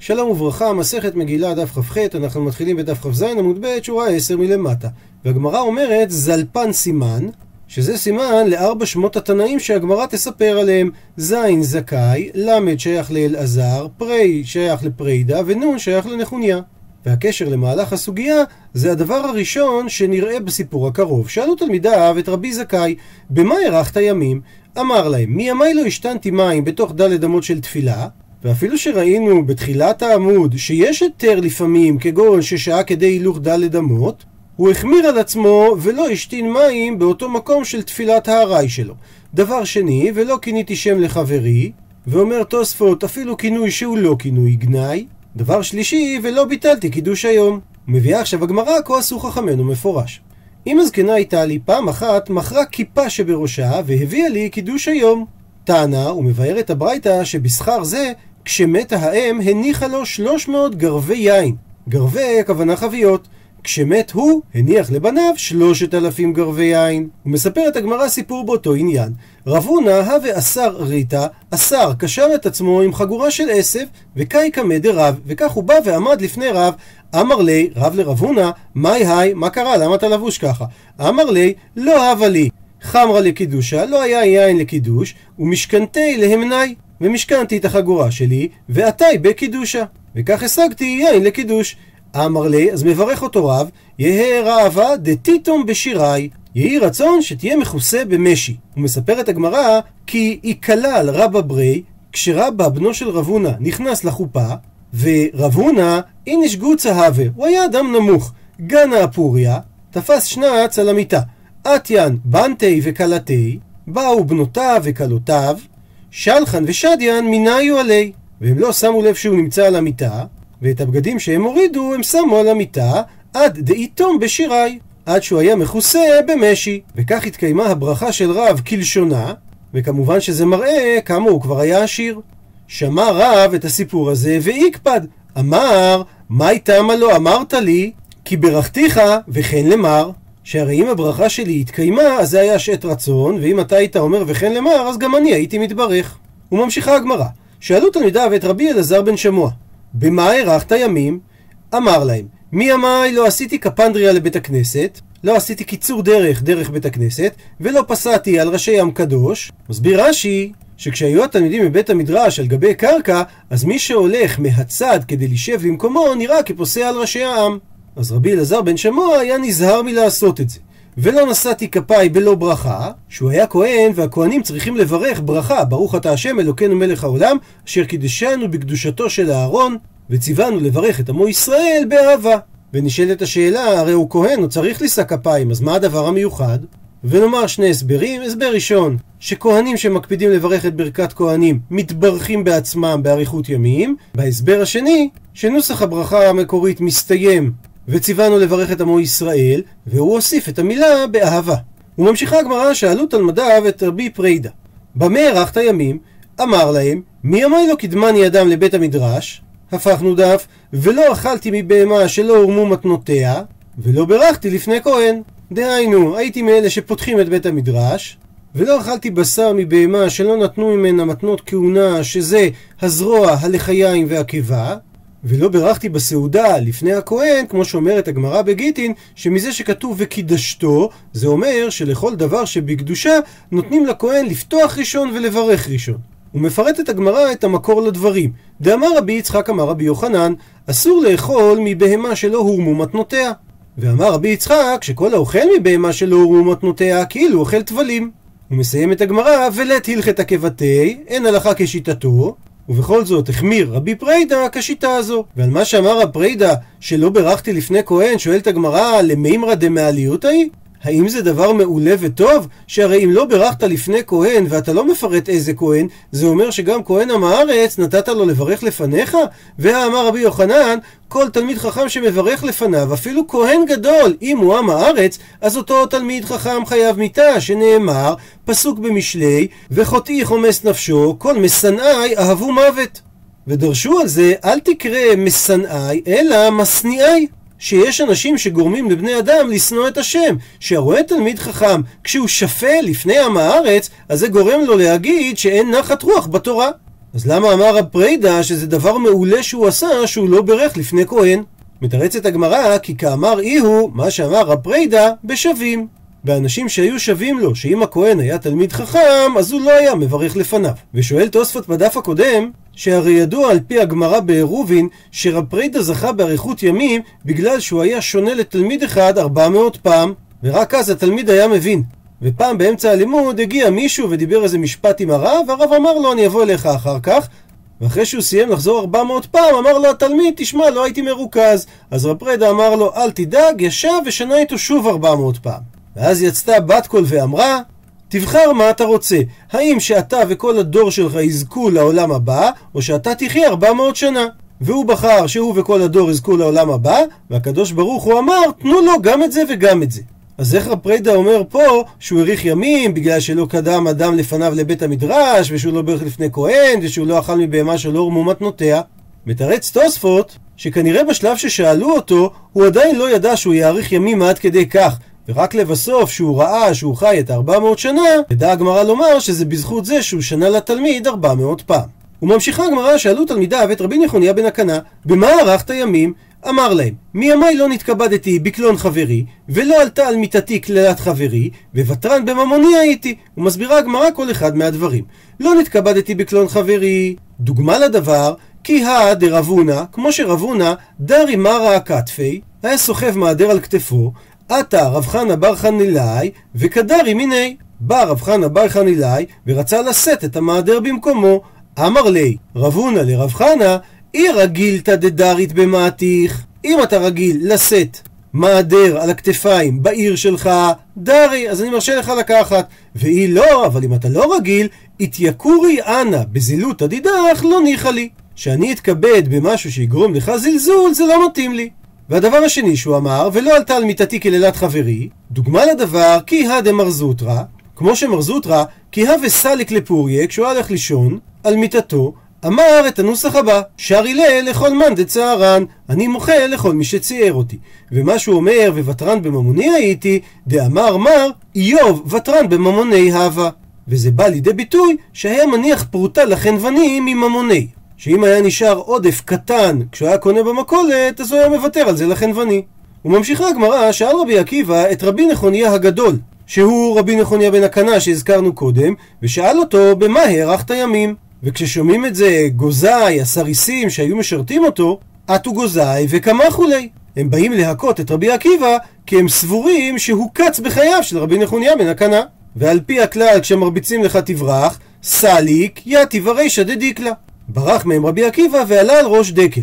שלום וברכה, מסכת מגילה דף כ"ח, אנחנו מתחילים בדף כ"ז עמוד ב', שורה 10 מלמטה. והגמרא אומרת זלפן סימן, שזה סימן לארבע שמות התנאים שהגמרא תספר עליהם. ז' זכאי, ל' שייך לאלעזר, פ' שייך לפרידה, ונ' שייך לנחוניה. והקשר למהלך הסוגיה זה הדבר הראשון שנראה בסיפור הקרוב. שאלו תלמידיו את רבי זכאי, במה הארכת ימים? אמר להם, מימי לא השתנתי מים בתוך ד' אמות של תפילה, ואפילו שראינו בתחילת העמוד שיש היתר לפעמים, כגון ששעה כדי הילוך ד' אמות, הוא החמיר על עצמו ולא השתין מים באותו מקום של תפילת הארעי שלו. דבר שני, ולא כיניתי שם לחברי, ואומר תוספות אפילו כינוי שהוא לא כינוי גנאי. דבר שלישי, ולא ביטלתי קידוש היום. מביאה עכשיו הגמרא, כה עשו חכמינו מפורש. אם הזקנה הייתה לי פעם אחת מכרה כיפה שבראשה והביאה לי קידוש היום. טענה ומבארת הברייתא שבשכר זה כשמתה האם הניחה לו 300 גרבי יין. גרבי הכוונה חביות. כשמת הוא, הניח לבניו שלושת אלפים גרבי יין. ומספרת הגמרא סיפור באותו עניין. רב הונא הווה אסר ריתא, אסר קשר את עצמו עם חגורה של עשב, וקאי קמא דרב, וכך הוא בא ועמד לפני רב. אמר לי, רב לרב הונא, מאי היי, מה קרה? למה אתה לבוש ככה? אמר לי, לא הווה לי. חמרה לקידושה, לא היה יין לקידוש, ומשכנתי להמנאי. ומשכנתי את החגורה שלי, ועתי בקידושה. וכך השגתי יין לקידוש. אמר לי, אז מברך אותו רב, יהא רעבה דתיתום בשירי. יהי רצון שתהיה מכוסה במשי. ומספרת הגמרא כי היא כלל רבא ברי, כשרבא בנו של רב הונא נכנס לחופה, ורב הונא איניש גוצה הווה, הוא היה אדם נמוך. גנה אפוריה, תפס שנץ על המיטה. אתיין בנטי וכלתי, באו בנותיו וכלותיו, שלחן ושדיין מנהיו עלי. והם לא שמו לב שהוא נמצא על המיטה, ואת הבגדים שהם הורידו הם שמו על המיטה עד דאיתום בשירי, עד שהוא היה מכוסה במשי. וכך התקיימה הברכה של רב כלשונה, וכמובן שזה מראה כמה הוא כבר היה עשיר. שמע רב את הסיפור הזה ויקפד. אמר, מה איתמה לא אמרת לי? כי ברכתיך וכן למר. שהרי אם הברכה שלי התקיימה, אז זה היה שעת רצון, ואם אתה היית אומר וכן למר, אז גם אני הייתי מתברך. וממשיכה הגמרא. שאלו תלמידיו את רבי אלעזר בן שמוע, במה הארכת ימים? אמר להם, מי אמי לא עשיתי קפנדריה לבית הכנסת, לא עשיתי קיצור דרך דרך בית הכנסת, ולא פסעתי על ראשי ים קדוש. מסביר רש"י, שכשהיו התלמידים בבית המדרש על גבי קרקע, אז מי שהולך מהצד כדי לשב במקומו נראה כפוסע על ראשי העם. אז רבי אלעזר בן שמוע היה נזהר מלעשות את זה. ולא נשאתי כפיי בלא ברכה, שהוא היה כהן והכהנים צריכים לברך ברכה, ברוך אתה השם אלוקינו מלך העולם, אשר קידשנו בקדושתו של אהרון, וציוונו לברך את עמו ישראל באהבה. ונשאלת השאלה, הרי הוא כהן, הוא צריך לשא כפיים, אז מה הדבר המיוחד? ונאמר שני הסברים, הסבר ראשון, שכהנים שמקפידים לברך את ברכת כהנים מתברכים בעצמם באריכות ימים, בהסבר השני, שנוסח הברכה המקורית מסתיים וציוונו לברך את עמו ישראל, והוא הוסיף את המילה באהבה. וממשיכה הגמרא שאלו תלמדיו את רבי פרידה, במה ארכת ימים? אמר להם, מי אמר לו קדמני אדם לבית המדרש? הפכנו דף, ולא אכלתי מבהמה שלא הורמו מתנותיה, ולא ברכתי לפני כהן. דהיינו, הייתי מאלה שפותחים את בית המדרש, ולא אכלתי בשר מבהמה שלא נתנו ממנה מתנות כהונה, שזה הזרוע, הלחיים והקיבה, ולא ברכתי בסעודה לפני הכהן, כמו שאומרת הגמרא בגיטין, שמזה שכתוב וקידשתו, זה אומר שלכל דבר שבקדושה נותנים לכהן לפתוח ראשון ולברך ראשון. ומפרטת הגמרא את המקור לדברים. דאמר רבי יצחק אמר רבי יוחנן, אסור לאכול מבהמה שלא הורמו מתנותיה. ואמר רבי יצחק שכל האוכל מבהמה שלא הורמו מתנותיה כאילו אוכל טבלים. הוא מסיים את הגמרא, ולית הלכת כבתי, אין הלכה כשיטתו, ובכל זאת החמיר רבי פרידה כשיטה הזו. ועל מה שאמר הפרידה שלא ברכתי לפני כהן, שואלת הגמרא למימרא דמעליותא היא? האם זה דבר מעולה וטוב? שהרי אם לא ברכת לפני כהן ואתה לא מפרט איזה כהן, זה אומר שגם כהן עם הארץ נתת לו לברך לפניך? והאמר רבי יוחנן, כל תלמיד חכם שמברך לפניו, אפילו כהן גדול, אם הוא עם הארץ, אז אותו תלמיד חכם חייב מיתה, שנאמר, פסוק במשלי, וחוטאי חומס נפשו, כל משנאי אהבו מוות. ודרשו על זה, אל תקרא משנאי, אלא משניאי. שיש אנשים שגורמים לבני אדם לשנוא את השם, שהרואה תלמיד חכם כשהוא שפל לפני עם הארץ, אז זה גורם לו להגיד שאין נחת רוח בתורה. אז למה אמר רב פרידה שזה דבר מעולה שהוא עשה שהוא לא ברך לפני כהן? מתרצת הגמרא כי כאמר אי הוא, מה שאמר רב פרידה, בשווים. באנשים שהיו שווים לו, שאם הכהן היה תלמיד חכם, אז הוא לא היה מברך לפניו. ושואל תוספות בדף הקודם, שהרי ידוע על פי הגמרא בעירובין, שרב פרידה זכה באריכות ימים בגלל שהוא היה שונה לתלמיד אחד 400 פעם, ורק אז התלמיד היה מבין. ופעם באמצע הלימוד הגיע מישהו ודיבר איזה משפט עם הרב, והרב אמר לו אני אבוא אליך אחר כך, ואחרי שהוא סיים לחזור 400 פעם, אמר לו התלמיד, תשמע, לא הייתי מרוכז. אז רב פרידה אמר לו, אל תדאג, ישב ושנה איתו שוב 400 פעם. ואז יצתה בת קול ואמרה, תבחר מה אתה רוצה, האם שאתה וכל הדור שלך יזכו לעולם הבא, או שאתה תחיה 400 שנה. והוא בחר שהוא וכל הדור יזכו לעולם הבא, והקדוש ברוך הוא אמר, תנו לו גם את זה וגם את זה. אז איך הפרידה אומר פה שהוא האריך ימים בגלל שלא קדם אדם לפניו לבית המדרש ושהוא לא ברך לפני כהן ושהוא לא אכל מבהמה שלא הורמו מתנותיה? מתרץ תוספות שכנראה בשלב ששאלו אותו הוא עדיין לא ידע שהוא יאריך ימים עד כדי כך ורק לבסוף שהוא ראה שהוא חי את 400 שנה ידע הגמרא לומר שזה בזכות זה שהוא שנה לתלמיד 400 פעם. וממשיכה הגמרא שאלו תלמידיו את רבי נחוניה בן הקנה במה ערכת ימים? אמר להם, מימיי לא נתכבדתי בקלון חברי, ולא עלתה על מיטתי קללת חברי, וותרן בממוני הייתי. ומסבירה הגמרא כל אחד מהדברים. לא נתכבדתי בקלון חברי. דוגמה לדבר, כי הא דרבונה, כמו שרבונה, דרי מרא הכתפי, היה סוחב מעדר על כתפו, עתה רב חנה בר חנילאי, וכדרי מיני. בא רב חנה בר חנילאי, ורצה לשאת את המעדר במקומו. אמר לי, רבונה לרב חנה, אי רגילתא דדרית במעתיך, אם אתה רגיל לשאת מעדר על הכתפיים בעיר שלך, דרי, אז אני מרשה לך לקחת. ואי לא, אבל אם אתה לא רגיל, התייקורי אנא בזילות הדידך לא ניחא לי. שאני אתכבד במשהו שיגרום לך זלזול, זה לא מתאים לי. והדבר השני שהוא אמר, ולא עלתה על מיטתי קללת חברי, דוגמה לדבר, כי הא דמר זוטרא, כמו שמר זוטרא, כי הא וסליק לפוריה, כשהוא הלך לישון, על מיטתו, אמר את הנוסח הבא, שרי לה לכל מאן דצערן, אני מוחה לכל מי שציער אותי. ומה שהוא אומר, וותרן בממוני הייתי, דאמר מר, איוב ותרן בממוני הווה. וזה בא לידי ביטוי שהיה מניח פרוטה לחנווני מממוני. שאם היה נשאר עודף קטן כשהוא היה קונה במכולת, אז הוא היה מוותר על זה לחנווני. וממשיכה הגמרא, שאל רבי עקיבא את רבי נכוניה הגדול, שהוא רבי נכוניה בן הקנה שהזכרנו קודם, ושאל אותו במה הארכת ימים. וכששומעים את זה גוזאי, הסריסים שהיו משרתים אותו, עטו גוזאי וכמה כולי. הם באים להכות את רבי עקיבא כי הם סבורים שהוא קץ בחייו של רבי נחוניה בן הקנה. ועל פי הכלל כשמרביצים לך תברח, סליק יתיב הרישא דדיקלה. ברח מהם רבי עקיבא ועלה על ראש דקל.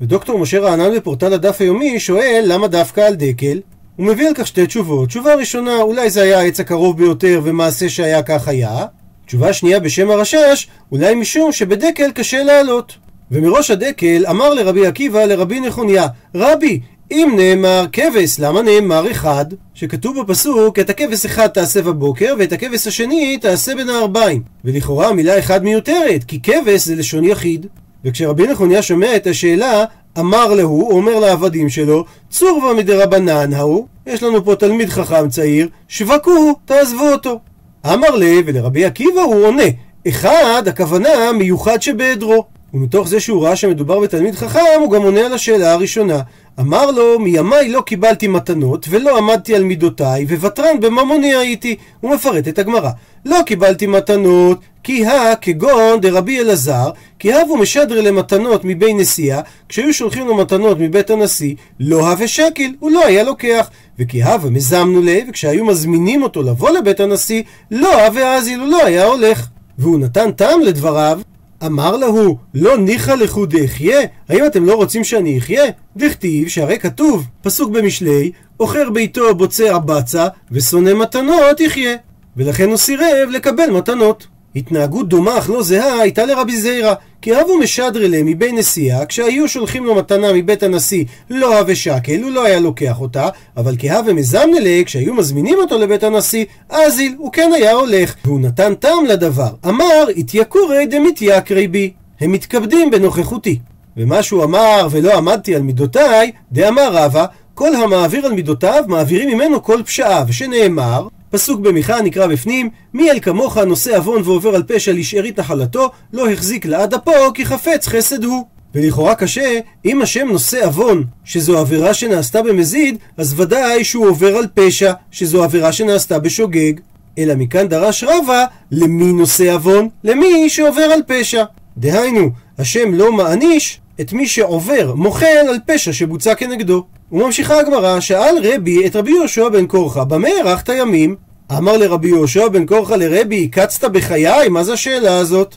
ודוקטור משה רענן בפורטל הדף היומי שואל למה דווקא על דקל? הוא מביא על כך שתי תשובות. תשובה ראשונה, אולי זה היה העץ הקרוב ביותר ומעשה שהיה כך היה. תשובה שנייה בשם הרשש, אולי משום שבדקל קשה לעלות. ומראש הדקל אמר לרבי עקיבא לרבי נכוניה, רבי, אם נאמר כבש, למה נאמר אחד? שכתוב בפסוק, את הכבש אחד תעשה בבוקר, ואת הכבש השני תעשה בין הערביים. ולכאורה המילה אחד מיותרת, כי כבש זה לשון יחיד. וכשרבי נכוניה שומע את השאלה, אמר להו, הוא אומר לעבדים שלו, צורבה מדרבנן ההוא, יש לנו פה תלמיד חכם צעיר, שווקוהו, תעזבו אותו. אמר לי, ולרבי עקיבא הוא עונה, אחד, הכוונה מיוחד שבעדרו. ומתוך זה שהוא ראה שמדובר בתלמיד חכם, הוא גם עונה על השאלה הראשונה. אמר לו, מימיי לא קיבלתי מתנות, ולא עמדתי על מידותיי, וותרן בממוני הייתי. הוא מפרט את הגמרא. לא קיבלתי מתנות, כי הא כגון דרבי אלעזר, כי הבו משדר למתנות מבי נשיאה, כשהיו שולחים לו מתנות מבית הנשיא, לא הווה שקל, הוא לא היה לוקח. וכי הווה מזמנו ליה, וכשהיו מזמינים אותו לבוא לבית הנשיא, לא הווה אזיל, הוא לא היה הולך. והוא נתן טעם לדבריו, אמר להו, לא ניחא לכו דאחיה? האם אתם לא רוצים שאני אחיה? דכתיב שהרי כתוב, פסוק במשלי, עוכר ביתו בוצע בצע, ושונא מתנות יחיה. ולכן הוא סירב לקבל מתנות. התנהגות דומה אך לא זהה הייתה לרבי זיירא, כי אבו משדרלה מבי נשיאה, כשהיו שולחים לו מתנה מבית הנשיא לא הווה שקל, הוא לא היה לוקח אותה, אבל כהווה מזמנלה, כשהיו מזמינים אותו לבית הנשיא, אזיל, הוא כן היה הולך, והוא נתן טעם לדבר, אמר, התייקורי דמתייקרי בי, הם מתכבדים בנוכחותי. ומה שהוא אמר, ולא עמדתי על מידותיי, דאמר רבא, כל המעביר על מידותיו, מעבירים ממנו כל פשעה, ושנאמר, פסוק במיכה נקרא בפנים, מי אל כמוך נושא עוון ועובר על פשע לשארית נחלתו, לא החזיק לעד אפו כי חפץ חסד הוא. ולכאורה קשה, אם השם נושא עוון, שזו עבירה שנעשתה במזיד, אז ודאי שהוא עובר על פשע, שזו עבירה שנעשתה בשוגג. אלא מכאן דרש רבא, למי נושא עוון? למי שעובר על פשע. דהיינו, השם לא מעניש את מי שעובר, מוחל על פשע שבוצע כנגדו. וממשיכה הגמרא, שאל רבי את רבי יהושע בן קורחה, במה הארכת ימים? אמר לרבי יהושע בן קורחה לרבי, קצת בחיי? מה זה השאלה הזאת?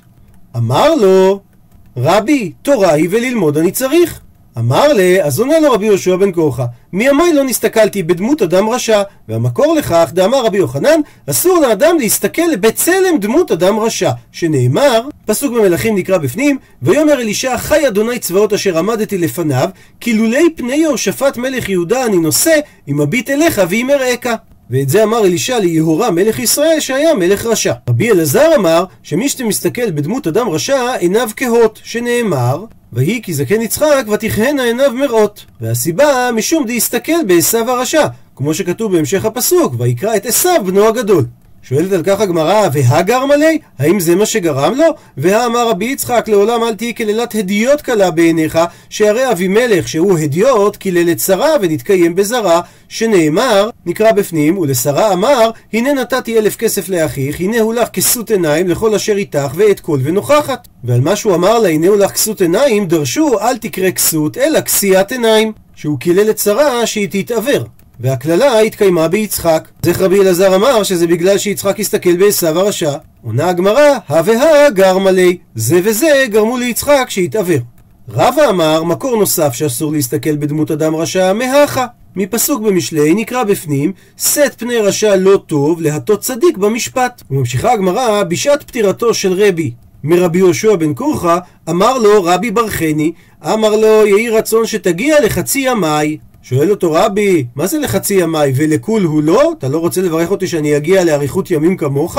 אמר לו, רבי, תורה היא וללמוד אני צריך. אמר לה, אז עונה לו רבי יהושע בן קורחה, מימיי לא נסתכלתי בדמות אדם רשע, והמקור לכך, דאמר רבי יוחנן, אסור לאדם להסתכל בצלם דמות אדם רשע, שנאמר, פסוק במלכים נקרא בפנים, ויאמר אלישע, חי אדוני צבאות אשר עמדתי לפניו, כי לולי פני יהושפט מלך יהודה אני נושא, אם אביט אליך ואם אראך. ואת זה אמר אלישע ליהורם מלך ישראל שהיה מלך רשע. רבי אלעזר אמר שמי שמסתכל בדמות אדם רשע עיניו כהות, שנאמר ויהי כי זקן יצחק ותכהנה עיניו מראות. והסיבה משום דהסתכל בעשו הרשע, כמו שכתוב בהמשך הפסוק, ויקרא את עשו בנו הגדול. שואלת על כך הגמרא, והגר מלא? האם זה מה שגרם לו? והאמר רבי יצחק, לעולם אל תהי כלילת הדיוט קלה בעיניך, שהרי אבימלך שהוא הדיוט, קילל את שרה ונתקיים בזרה, שנאמר, נקרא בפנים, ולשרה אמר, הנה נתתי אלף כסף לאחיך, הנה הוא לך כסות עיניים לכל אשר איתך ואת כל ונוכחת. ועל מה שהוא אמר לה, הנה הוא לך כסות עיניים, דרשו, אל תקרא כסות, אלא כסיית עיניים. שהוא קילל את שרה שהיא תתעוור. והקללה התקיימה ביצחק. זכר רבי אלעזר אמר שזה בגלל שיצחק הסתכל בעשו הרשע. עונה הגמרא, הא והא גר מלא. זה וזה גרמו ליצחק שהתעוור. רבא אמר, מקור נוסף שאסור להסתכל בדמות אדם רשע, מהכה. מפסוק במשלי נקרא בפנים, שאת פני רשע לא טוב להטות צדיק במשפט. וממשיכה הגמרא, בשעת פטירתו של רבי מרבי יהושע בן כורחה, אמר לו רבי ברכני, אמר לו יהי רצון שתגיע לחצי ימי. שואל אותו רבי, מה זה לחצי ימי ולכול הוא לא? אתה לא רוצה לברך אותי שאני אגיע לאריכות ימים כמוך?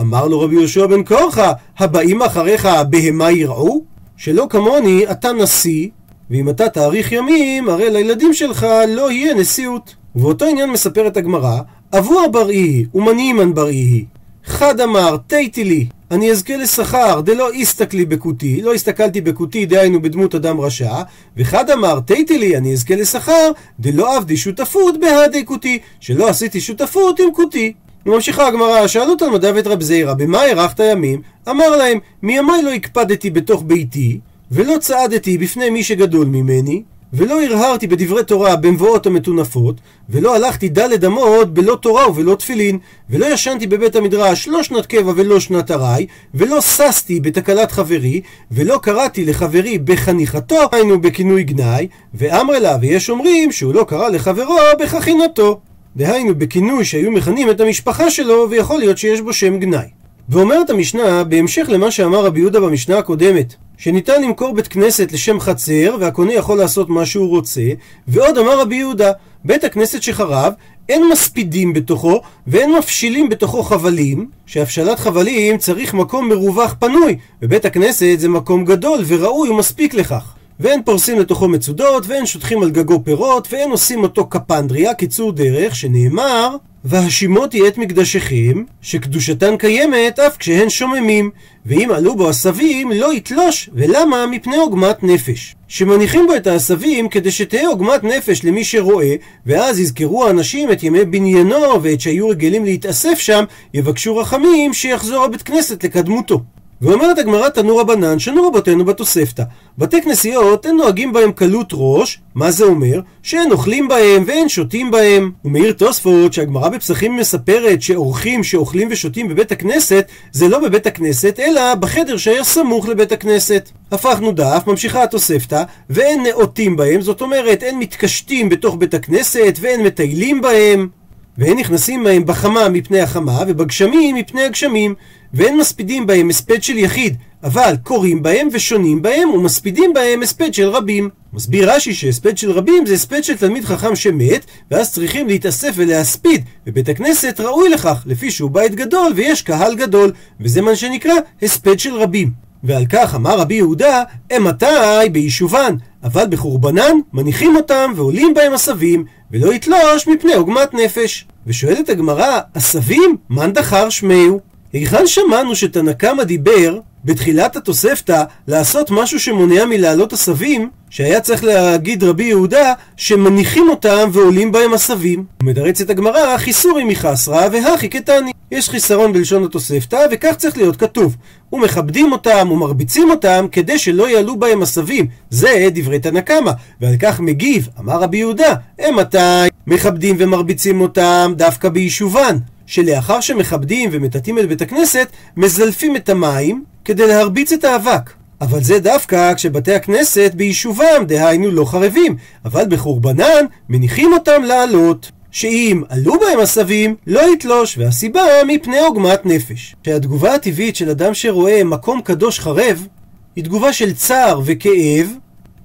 אמר לו רבי יהושע בן כורחה, הבאים אחריך בהמה יראו? שלא כמוני אתה נשיא, ואם אתה תאריך ימים, הרי לילדים שלך לא יהיה נשיאות. ובאותו עניין מספרת הגמרא, אבו בראי ומנימן בראי. חד אמר, תיתי לי, אני אזכה לשכר, דלא הסתכלי בכותי, לא הסתכלתי בכותי, דהיינו בדמות אדם רשע, וחד אמר, תיתי לי, אני אזכה לשכר, דלא עבדי שותפות בהדי כותי, שלא עשיתי שותפות עם כותי. וממשיכה הגמרא, שאלו תלמדיו את רב זיירא, במה הארכת ימים? אמר להם, מימיי לא הקפדתי בתוך ביתי, ולא צעדתי בפני מי שגדול ממני, ולא הרהרתי בדברי תורה במבואות המטונפות, ולא הלכתי דלת אמות בלא תורה ובלא תפילין, ולא ישנתי בבית המדרש לא שנת קבע ולא שנת ארעי, ולא ששתי בתקלת חברי, ולא קראתי לחברי בחניכתו, היינו בכינוי גנאי, ואמר לה, ויש אומרים שהוא לא קרא לחברו בחכינתו. דהיינו בכינוי שהיו מכנים את המשפחה שלו, ויכול להיות שיש בו שם גנאי. ואומרת המשנה, בהמשך למה שאמר רבי יהודה במשנה הקודמת, שניתן למכור בית כנסת לשם חצר, והקונה יכול לעשות מה שהוא רוצה, ועוד אמר רבי יהודה, בית הכנסת שחרב, אין מספידים בתוכו, ואין מפשילים בתוכו חבלים, שהפשלת חבלים צריך מקום מרווח פנוי, ובית הכנסת זה מקום גדול וראוי ומספיק לכך. ואין פורסים לתוכו מצודות, ואין שוטחים על גגו פירות, ואין עושים אותו קפנדריה, קיצור דרך, שנאמר והשימותי את מקדשכם, שקדושתן קיימת אף כשהן שוממים, ואם עלו בו עשבים לא יתלוש, ולמה? מפני עוגמת נפש. שמניחים בו את העשבים כדי שתהא עוגמת נפש למי שרואה, ואז יזכרו האנשים את ימי בניינו ואת שהיו רגילים להתאסף שם, יבקשו רחמים שיחזור הבית כנסת לקדמותו. ואומרת הגמרא תנו רבנן, שנו רבותינו בתוספתא. בתי כנסיות אין נוהגים בהם קלות ראש, מה זה אומר? שאין אוכלים בהם ואין שותים בהם. ומעיר תוספות שהגמרא בפסחים מספרת שאורחים שאוכלים ושותים בבית הכנסת, זה לא בבית הכנסת, אלא בחדר שהיה סמוך לבית הכנסת. הפכנו דף, ממשיכה התוספתא, ואין נאותים בהם, זאת אומרת אין מתקשטים בתוך בית הכנסת ואין מטיילים בהם. ואין נכנסים בהם בחמה מפני החמה ובגשמים מפני הגשמים ואין מספידים בהם הספד של יחיד, אבל קוראים בהם ושונים בהם ומספידים בהם הספד של רבים. מסביר רש"י שהספד של רבים זה הספד של תלמיד חכם שמת, ואז צריכים להתאסף ולהספיד, ובית הכנסת ראוי לכך, לפי שהוא בית גדול ויש קהל גדול, וזה מה שנקרא הספד של רבים. ועל כך אמר רבי יהודה, אמתי ביישובן. אבל בחורבנן מניחים אותם ועולים בהם עשבים, ולא יתלוש מפני עוגמת נפש. ושואלת הגמרא, עשבים? מאן דחר שמיהו? היכן שמענו שתנא קמא דיבר בתחילת התוספתא לעשות משהו שמונע מלעלות עשבים, שהיה צריך להגיד רבי יהודה שמניחים אותם ועולים בהם עשבים. ומתרצת הגמרא, חיסורי מחסרא והכי קטני. יש חיסרון בלשון התוספתא, וכך צריך להיות כתוב. ומכבדים אותם ומרביצים אותם כדי שלא יעלו בהם עשבים. זה דברי תנא קמא. ועל כך מגיב, אמר רבי יהודה, הם מתי מכבדים ומרביצים אותם דווקא ביישובן. שלאחר שמכבדים ומטאטאים את בית הכנסת, מזלפים את המים כדי להרביץ את האבק. אבל זה דווקא כשבתי הכנסת ביישובם, דהיינו לא חרבים, אבל בחורבנן מניחים אותם לעלות. שאם עלו בהם עשבים, לא יתלוש, והסיבה מפני עוגמת נפש. שהתגובה הטבעית של אדם שרואה מקום קדוש חרב, היא תגובה של צער וכאב,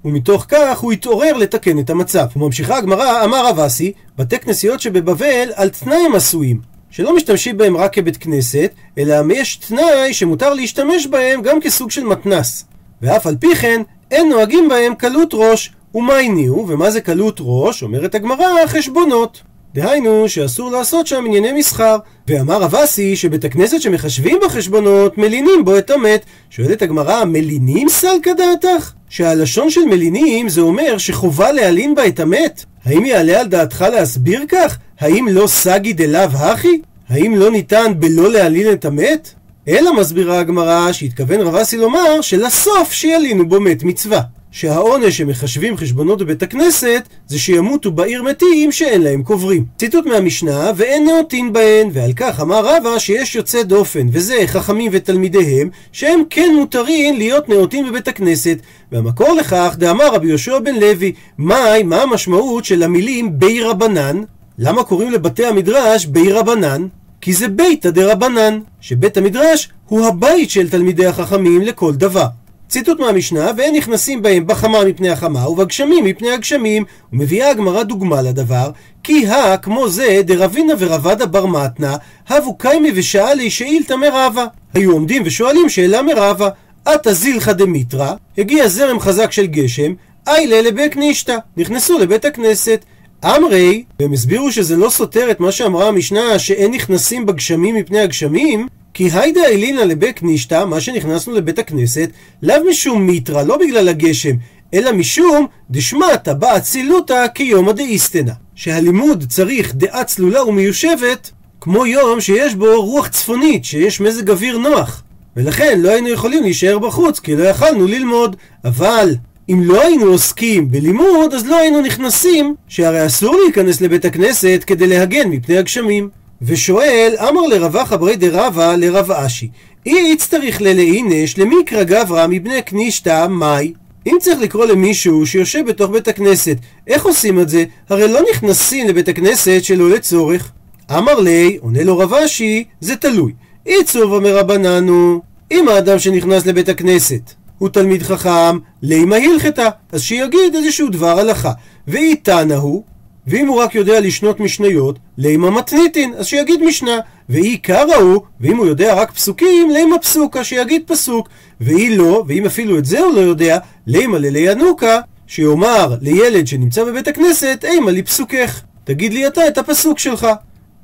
ומתוך כך הוא התעורר לתקן את המצב. וממשיכה הגמרא, אמר רב אסי, בתי כנסיות שבבבל על תנאי הם עשויים. שלא משתמשים בהם רק כבית כנסת, אלא יש תנאי שמותר להשתמש בהם גם כסוג של מתנס. ואף על פי כן, אין נוהגים בהם קלות ראש. ומה הניעו, ומה זה קלות ראש? אומרת הגמרא, חשבונות. דהיינו שאסור לעשות שם ענייני מסחר. ואמר רב אסי שבית הכנסת שמחשבים בחשבונות מלינים בו את המת. שואלת הגמרא, מלינים סלקא דעתך? שהלשון של מלינים זה אומר שחובה להלין בה את המת? האם יעלה על דעתך להסביר כך? האם לא סגי דלאו הכי? האם לא ניתן בלא להלין את המת? אלא מסבירה הגמרא שהתכוון רב אסי לומר שלסוף שילינו בו מת מצווה. שהעונש שמחשבים חשבונות בבית הכנסת זה שימותו בעיר מתים שאין להם קוברים. ציטוט מהמשנה ואין נאותין בהן ועל כך אמר רבא שיש יוצא דופן וזה חכמים ותלמידיהם שהם כן מותרים להיות נאותין בבית הכנסת והמקור לכך דאמר רבי יהושע בן לוי מהי מה המשמעות של המילים בי רבנן למה קוראים לבתי המדרש בי רבנן? כי זה ביתא דרבנן, שבית המדרש הוא הבית של תלמידי החכמים לכל דבר. ציטוט מהמשנה, ואין נכנסים בהם בחמה מפני החמה ובגשמים מפני הגשמים, ומביאה הגמרא דוגמה לדבר, כי הא כמו זה דרבינה ורבדה בר מתנה, הבו קיימי ושאלי שאילתא מרבה. היו עומדים ושואלים שאלה מרבה, עתה זילחא דמיטרא, הגיע זרם חזק של גשם, איילה לבית נישתא, נכנסו לבית הכנסת. אמרי, והם הסבירו שזה לא סותר את מה שאמרה המשנה שאין נכנסים בגשמים מפני הגשמים, כי היידה אלינה לבית נישתא, מה שנכנסנו לבית הכנסת, לאו משום מיתרא, לא בגלל הגשם, אלא משום דשמטה באצילותא כיומא דאיסטנה. שהלימוד צריך דעה צלולה ומיושבת, כמו יום שיש בו רוח צפונית, שיש מזג אוויר נוח. ולכן לא היינו יכולים להישאר בחוץ, כי לא יכלנו ללמוד. אבל אם לא היינו עוסקים בלימוד, אז לא היינו נכנסים, שהרי אסור להיכנס לבית הכנסת כדי להגן מפני הגשמים. ושואל, אמר לרבה חברי דרבה לרב אשי, אי יצטריך ללאינש למיקרא גברא מבני קנישתא מאי? אם צריך לקרוא למישהו שיושב בתוך בית הכנסת, איך עושים את זה? הרי לא נכנסים לבית הכנסת שלא לצורך. אמר לי, עונה לו רב אשי, זה תלוי. עיצוב אומר רבננו, אם האדם שנכנס לבית הכנסת הוא תלמיד חכם, לימה הלכתה, אז שיגיד איזשהו דבר הלכה. ואיתנה הוא, ואם הוא רק יודע לשנות משניות, לימה מתניתין, אז שיגיד משנה. ואי קרא הוא, ואם הוא יודע רק פסוקים, לימה פסוקה, שיגיד פסוק. ואי לא, ואם אפילו את זה הוא לא יודע, לימה לליאנוקה, שיאמר לילד שנמצא בבית הכנסת, אימה לי פסוקך. תגיד לי אתה את הפסוק שלך.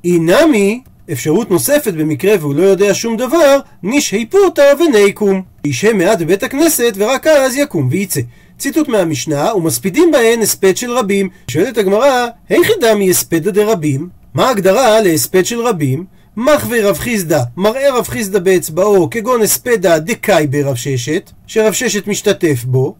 אי נמי, אפשרות נוספת במקרה והוא לא יודע שום דבר, נשהי פוטה וניקום. ישהה מעט בבית הכנסת ורק אז יקום וייצא. ציטוט מהמשנה, ומספידים בהן הספד של רבים. שואלת הגמרא, היכי דמי הספדא דרבים? מה ההגדרה להספד של רבים? מחווה רב חיסדא, מראה רב חיסדא באצבעו, כגון הספדא דקאי ברב ששת, שרב ששת משתתף בו,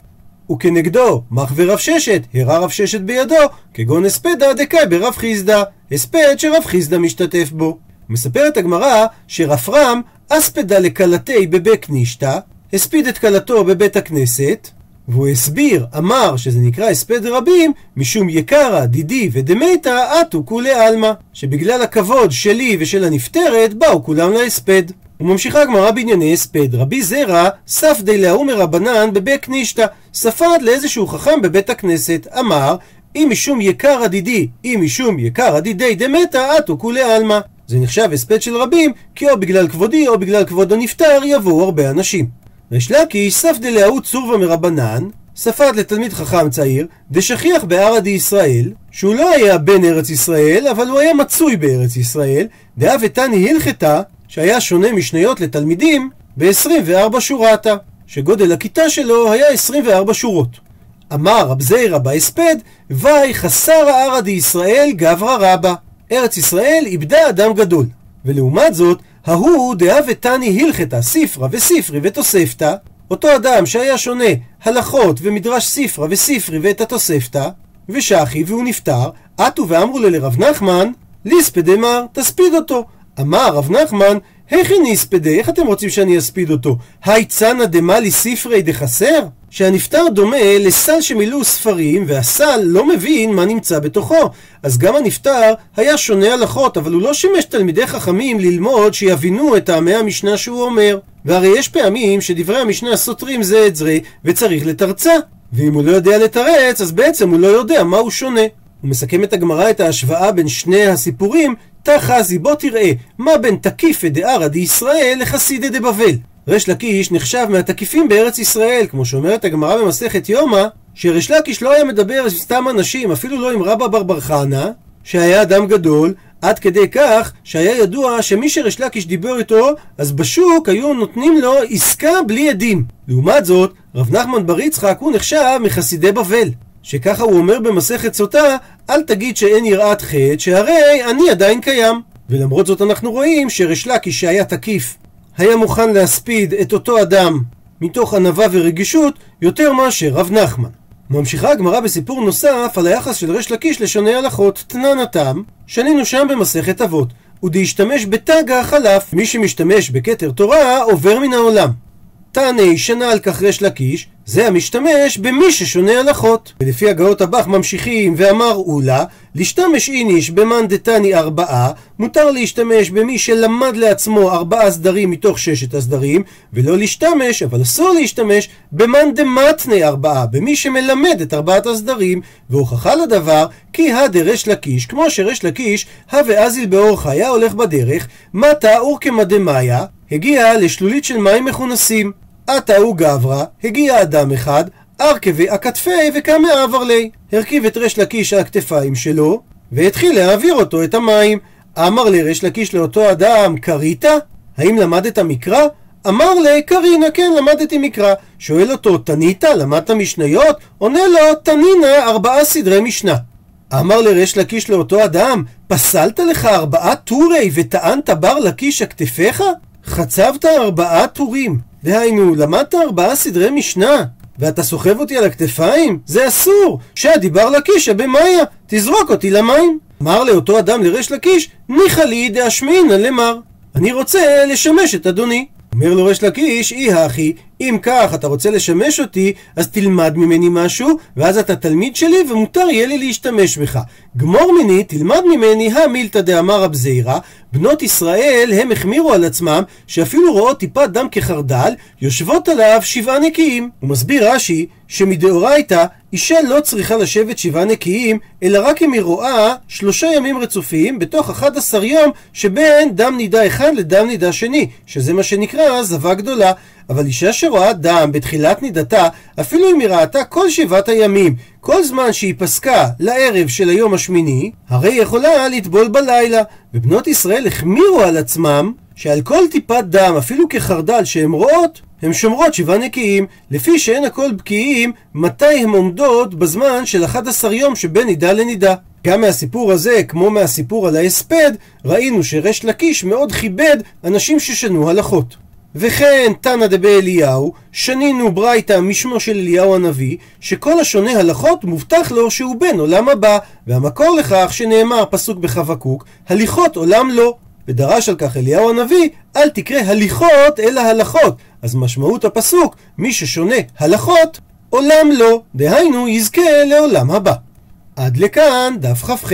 וכנגדו מחווה רב ששת, הראה רב ששת בידו, כגון הספדא דקאי ברב חיסדא, הספד שרב חיסדא משתתף בו. מספרת הגמרא שרפרם אספדה לכלתי בבית נישתא, הספיד את כלתו בבית הכנסת, והוא הסביר, אמר שזה נקרא הספד רבים, משום יקרא, דידי ודמייתא עטו כולי עלמא, שבגלל הכבוד שלי ושל הנפטרת, באו כולם להספד. וממשיכה הגמרא בענייני הספד. רבי זרע סף די להוא מרבנן בבית נישתא, ספד לאיזשהו חכם בבית הכנסת, אמר, אם משום יקרא דידי, אם משום יקרא דידי דמתא, עטו כולי עלמא. זה נחשב הספד של רבים, כי או בגלל כבודי או בגלל כבוד הנפטר יבואו הרבה אנשים. ריש לקיש סף דלאהו צורבה מרבנן, ספד לתלמיד חכם צעיר, דשכיח בערא דישראל, שהוא לא היה בן ארץ ישראל, אבל הוא היה מצוי בארץ ישראל, דאה ותני הלכתה, שהיה שונה משניות לתלמידים, ב-24 שורתה, שגודל הכיתה שלו היה 24 שורות. אמר רב זיירא בהספד, וי חסר הערא דישראל גברא רבא. ארץ ישראל איבדה אדם גדול. ולעומת זאת, ההוא דאה ותני הלכתה, ספרא וספרי ותוספתא, אותו אדם שהיה שונה הלכות ומדרש ספרא וספרי ואת התוספתא, ושחי והוא נפטר, עטו ואמרו לו לרב נחמן, ליספד אמר, תספיד אותו. אמר רב נחמן, היכי ניספדה, איך אתם רוצים שאני אספיד אותו? היי צנא דמלי ספרי דחסר? שהנפטר דומה לסל שמילאו ספרים, והסל לא מבין מה נמצא בתוכו. אז גם הנפטר היה שונה הלכות, אבל הוא לא שימש תלמידי חכמים ללמוד שיבינו את טעמי המשנה שהוא אומר. והרי יש פעמים שדברי המשנה סותרים זה את זה, וצריך לתרצה. ואם הוא לא יודע לתרץ, אז בעצם הוא לא יודע מה הוא שונה. הוא מסכם את הגמרא את ההשוואה בין שני הסיפורים, תחזי בוא תראה מה בין תקיפא דערא דישראל לחסידא דבבל. ריש לקיש נחשב מהתקיפים בארץ ישראל, כמו שאומרת הגמרא במסכת יומא, שריש לקיש לא היה מדבר עם סתם אנשים, אפילו לא עם רבא בר בר חנא, שהיה אדם גדול, עד כדי כך שהיה ידוע שמי שריש לקיש דיבר איתו, אז בשוק היו נותנים לו עסקה בלי עדים. לעומת זאת, רב נחמן בר יצחק הוא נחשב מחסידי בבל. שככה הוא אומר במסכת סוטה, אל תגיד שאין יראת חטא, שהרי אני עדיין קיים. ולמרות זאת אנחנו רואים שריש לקיש שהיה תקיף, היה מוכן להספיד את אותו אדם מתוך ענווה ורגישות יותר מאשר רב נחמן. ממשיכה הגמרא בסיפור נוסף על היחס של ריש לקיש לשני הלכות, תנן התם, שנינו שם במסכת אבות. ודהשתמש בתג החלף, מי שמשתמש בכתר תורה עובר מן העולם. תעני שנה על כך ריש לקיש, זה המשתמש במי ששונה הלכות. ולפי הגאות הבח ממשיכים ואמר אולה, להשתמש איניש במאן דתני ארבעה, מותר להשתמש במי שלמד לעצמו ארבעה סדרים מתוך ששת הסדרים, ולא להשתמש, אבל אסור להשתמש, במאן דמתני ארבעה, במי שמלמד את ארבעת הסדרים, והוכחה לדבר, כי הדרש לקיש, כמו שרש לקיש, הווה אזיל באורך היה הולך בדרך, מטה אורקמא דמאיה, הגיע לשלולית של מים מכונסים. עתה הוא גברא, הגיע אדם אחד, ארכבי הכתפי וקמא עבר לי. הרכיב את ריש לקיש על הכתפיים שלו, והתחיל להעביר אותו את המים. אמר לריש לקיש לאותו אדם, קרית? האם למדת מקרא? אמר לי, קרינה, כן, למדתי מקרא. שואל אותו, תנית? למדת משניות? עונה לו, תנינה, ארבעה סדרי משנה. אמר לריש לקיש לאותו אדם, פסלת לך ארבעה טורי וטענת בר לקיש הכתפיך? חצבת ארבעה טורים. דהיינו, למדת ארבעה סדרי משנה, ואתה סוחב אותי על הכתפיים? זה אסור! שהדיבר לקישא במאיה, תזרוק אותי למים. אמר לאותו אדם לריש לקיש, ניחא לי דאשמינא למר. אני רוצה לשמש את אדוני. אומר לו ריש לקיש, אי הכי, אם כך אתה רוצה לשמש אותי, אז תלמד ממני משהו, ואז אתה תלמיד שלי ומותר יהיה לי להשתמש בך. גמור מיני, תלמד ממני המילתא דאמר רב זעירא, בנות ישראל הם החמירו על עצמם, שאפילו רואות טיפת דם כחרדל, יושבות עליו שבעה נקיים. הוא מסביר רש"י, שמדאורייתא אישה לא צריכה לשבת שבעה נקיים, אלא רק אם היא רואה שלושה ימים רצופים בתוך 11 יום שבין דם נידה אחד לדם נידה שני, שזה מה שנקרא זבה גדולה. אבל אישה שרואה דם בתחילת נידתה, אפילו אם היא ראתה כל שבעת הימים, כל זמן שהיא פסקה לערב של היום השמיני, הרי היא יכולה לטבול בלילה. ובנות ישראל החמירו על עצמם שעל כל טיפת דם, אפילו כחרדל שהן רואות, הן שומרות שבעה נקיים, לפי שאין הכל בקיאים מתי הן עומדות בזמן של 11 יום שבין נידה לנידה. גם מהסיפור הזה, כמו מהסיפור על ההספד, ראינו שריש לקיש מאוד כיבד אנשים ששנו הלכות. וכן תנא דבאליהו, שנינו ברייתא משמו של אליהו הנביא, שכל השונה הלכות מובטח לו שהוא בן עולם הבא, והמקור לכך שנאמר פסוק בחבקוק, הליכות עולם לא. ודרש על כך אליהו הנביא, אל תקרא הליכות אלא הלכות. אז משמעות הפסוק, מי ששונה הלכות, עולם לא, דהיינו יזכה לעולם הבא. עד לכאן דף כ"ח.